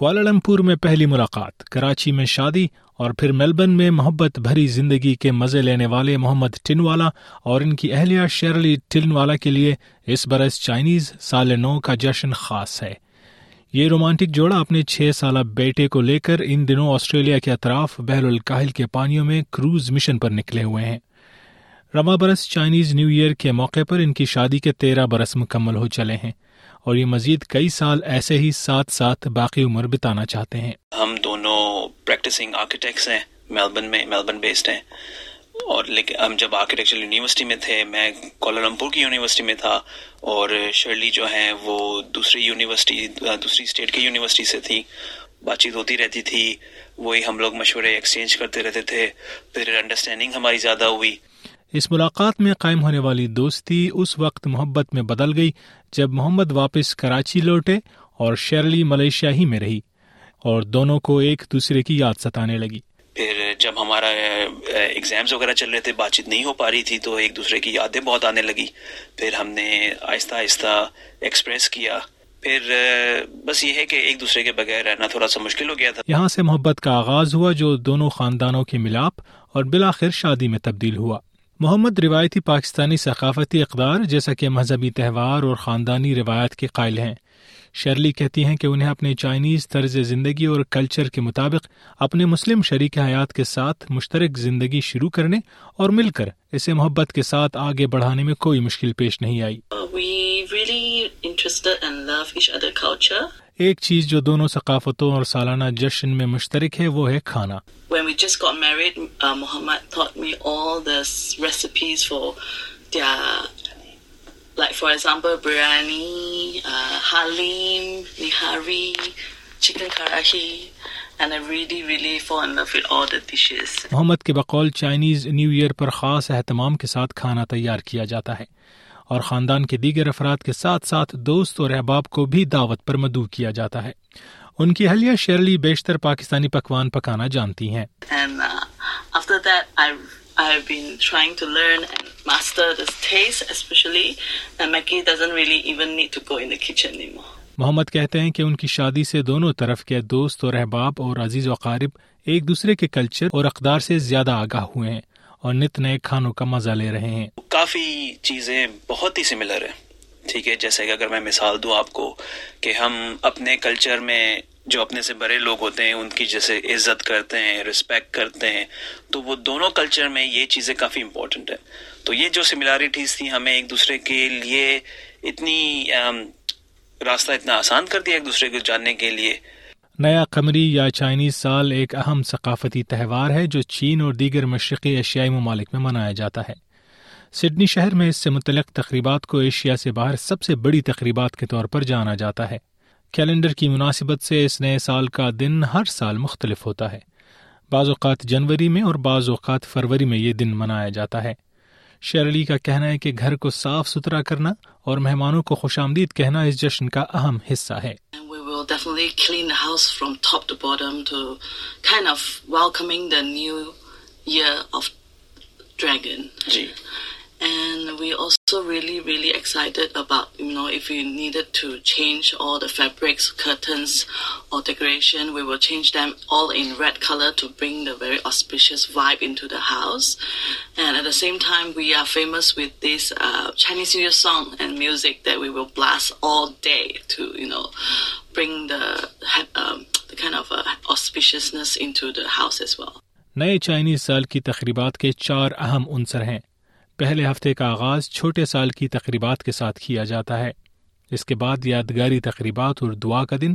کوالمپور میں پہلی ملاقات کراچی میں شادی اور پھر میلبرن میں محبت بھری زندگی کے مزے لینے والے محمد ٹنوالا اور ان کی اہلیہ شیرلی ٹنوالا کے لیے اس برس چائنیز سال نو کا جشن خاص ہے یہ رومانٹک جوڑا اپنے چھ سالہ بیٹے کو لے کر ان دنوں آسٹریلیا کے اطراف بحر الکاہل کے پانیوں میں کروز مشن پر نکلے ہوئے ہیں رواں برس چائنیز نیو ایئر کے موقع پر ان کی شادی کے تیرہ برس مکمل ہو چلے ہیں اور یہ مزید کئی سال ایسے ہی ساتھ ساتھ باقی عمر بتانا چاہتے ہیں ہم دونوں پریکٹسنگ آرکیٹیکٹس ہیں میلبرن میں میلبن بیسڈ ہیں اور لیکن ہم جب آرکیٹیکچر یونیورسٹی میں تھے میں کوالا کی یونیورسٹی میں تھا اور شرلی جو ہیں وہ دوسری یونیورسٹی دوسری اسٹیٹ کی یونیورسٹی سے تھی بات چیت ہوتی رہتی تھی وہی ہم لوگ مشورے ایکسچینج کرتے رہتے تھے پھر انڈرسٹینڈنگ ہماری زیادہ ہوئی اس ملاقات میں قائم ہونے والی دوستی اس وقت محبت میں بدل گئی جب محمد واپس کراچی لوٹے اور شیرلی ملیشیا ہی میں رہی اور دونوں کو ایک دوسرے کی یاد ستانے لگی پھر جب ہمارا ایگزام وغیرہ چل رہے تھے بات چیت نہیں ہو پا رہی تھی تو ایک دوسرے کی یادیں بہت آنے لگی پھر ہم نے آہستہ آہستہ ایکسپریس کیا پھر بس یہ ہے کہ ایک دوسرے کے بغیر رہنا تھوڑا سا مشکل ہو گیا تھا یہاں سے محبت کا آغاز ہوا جو دونوں خاندانوں کے ملاپ اور بلاخر شادی میں تبدیل ہوا محمد روایتی پاکستانی ثقافتی اقدار جیسا کہ مذہبی تہوار اور خاندانی روایت کے قائل ہیں شرلی کہتی ہیں کہ انہیں اپنے چائنیز طرز زندگی اور کلچر کے مطابق اپنے مسلم شریک حیات کے ساتھ مشترک زندگی شروع کرنے اور مل کر اسے محبت کے ساتھ آگے بڑھانے میں کوئی مشکل پیش نہیں آئی ایک چیز جو دونوں ثقافتوں اور سالانہ جشن میں مشترک ہے وہ ہے کھانا محمد uh, uh, کے بقول چائنیز نیو ایئر پر خاص اہتمام کے ساتھ کھانا تیار کیا جاتا ہے اور خاندان کے دیگر افراد کے ساتھ ساتھ دوست اور احباب کو بھی دعوت پر مدعو کیا جاتا ہے ان کی اہلیہ شیرلی بیشتر پاکستانی پکوان پکانا جانتی ہیں محمد کہتے ہیں کہ ان کی شادی سے دونوں طرف کے دوست اور احباب اور عزیز و قارب ایک دوسرے کے کلچر اور اقدار سے زیادہ آگاہ ہوئے ہیں اور نت نئے کھانوں کا مزہ لے رہے ہیں کافی چیزیں بہت ہی سملر ہیں ٹھیک ہے جیسے کہ اگر میں مثال دوں آپ کو کہ ہم اپنے کلچر میں جو اپنے سے بڑے لوگ ہوتے ہیں ان کی جیسے عزت کرتے ہیں رسپیکٹ کرتے ہیں تو وہ دونوں کلچر میں یہ چیزیں کافی امپورٹنٹ ہیں تو یہ جو سملارٹیز تھیں ہمیں ایک دوسرے کے لیے اتنی راستہ اتنا آسان کر دیا ایک دوسرے کو جاننے کے لیے نیا قمری یا چائنیز سال ایک اہم ثقافتی تہوار ہے جو چین اور دیگر مشرقی ایشیائی ممالک میں منایا جاتا ہے سڈنی شہر میں اس سے متعلق تقریبات کو ایشیا سے باہر سب سے بڑی تقریبات کے طور پر جانا جاتا ہے کیلنڈر کی مناسبت سے اس نئے سال کا دن ہر سال مختلف ہوتا ہے بعض اوقات جنوری میں اور بعض اوقات فروری میں یہ دن منایا جاتا ہے شیرلی کا کہنا ہے کہ گھر کو صاف ستھرا کرنا اور مہمانوں کو خوش آمدید کہنا اس جشن کا اہم حصہ ہے Definitely clean the house from top to bottom to kind of welcoming the new year of dragon. Gee. And we also really excited about, if we needed to change all the fabrics, curtains or decoration, we will change them all in red color to bring the very auspicious vibe into the house. And at the same time, we are famous with this uh, Chinese New Year song and music that we will blast all day to bring the, um, the the um, kind of uh, auspiciousness into house as well. نئے Chinese سال کی تقریبات کے چار اہم عنصر ہیں پہلے ہفتے کا آغاز چھوٹے سال کی تقریبات کے ساتھ کیا جاتا ہے اس کے بعد یادگاری تقریبات اور دعا کا دن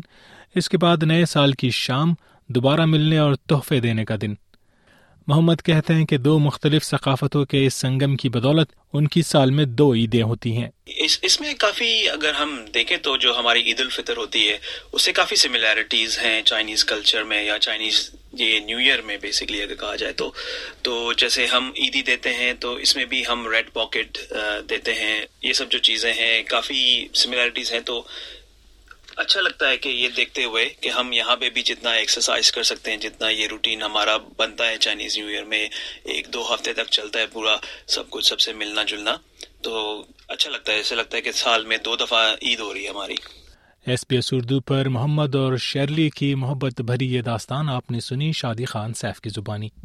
اس کے بعد نئے سال کی شام دوبارہ ملنے اور تحفے دینے کا دن محمد کہتے ہیں کہ دو مختلف ثقافتوں کے اس سنگم کی بدولت ان کی سال میں دو عیدیں ہوتی ہیں اس اس میں کافی اگر ہم دیکھیں تو جو ہماری عید الفطر ہوتی ہے اس سے کافی سملیرٹیز ہیں چائنیز کلچر میں یا چائنیز یہ نیو ایئر میں بیسکلی اگر کہا جائے تو تو جیسے ہم عیدی دیتے ہیں تو اس میں بھی ہم ریڈ پاکٹ دیتے ہیں یہ سب جو چیزیں ہیں کافی سملیرٹیز ہیں تو اچھا لگتا ہے کہ یہ دیکھتے ہوئے کہ ہم یہاں پہ بھی جتنا ایکسرسائز کر سکتے ہیں جتنا یہ روٹین ہمارا بنتا ہے چائنیز نیو ایئر میں ایک دو ہفتے تک چلتا ہے پورا سب کچھ سب سے ملنا جلنا تو اچھا لگتا ہے ایسا لگتا ہے کہ سال میں دو دفعہ عید ہو رہی ہے ہماری ایس پی ایس اردو پر محمد اور شیرلی کی محبت بھری یہ داستان آپ نے سنی شادی خان سیف کی زبانی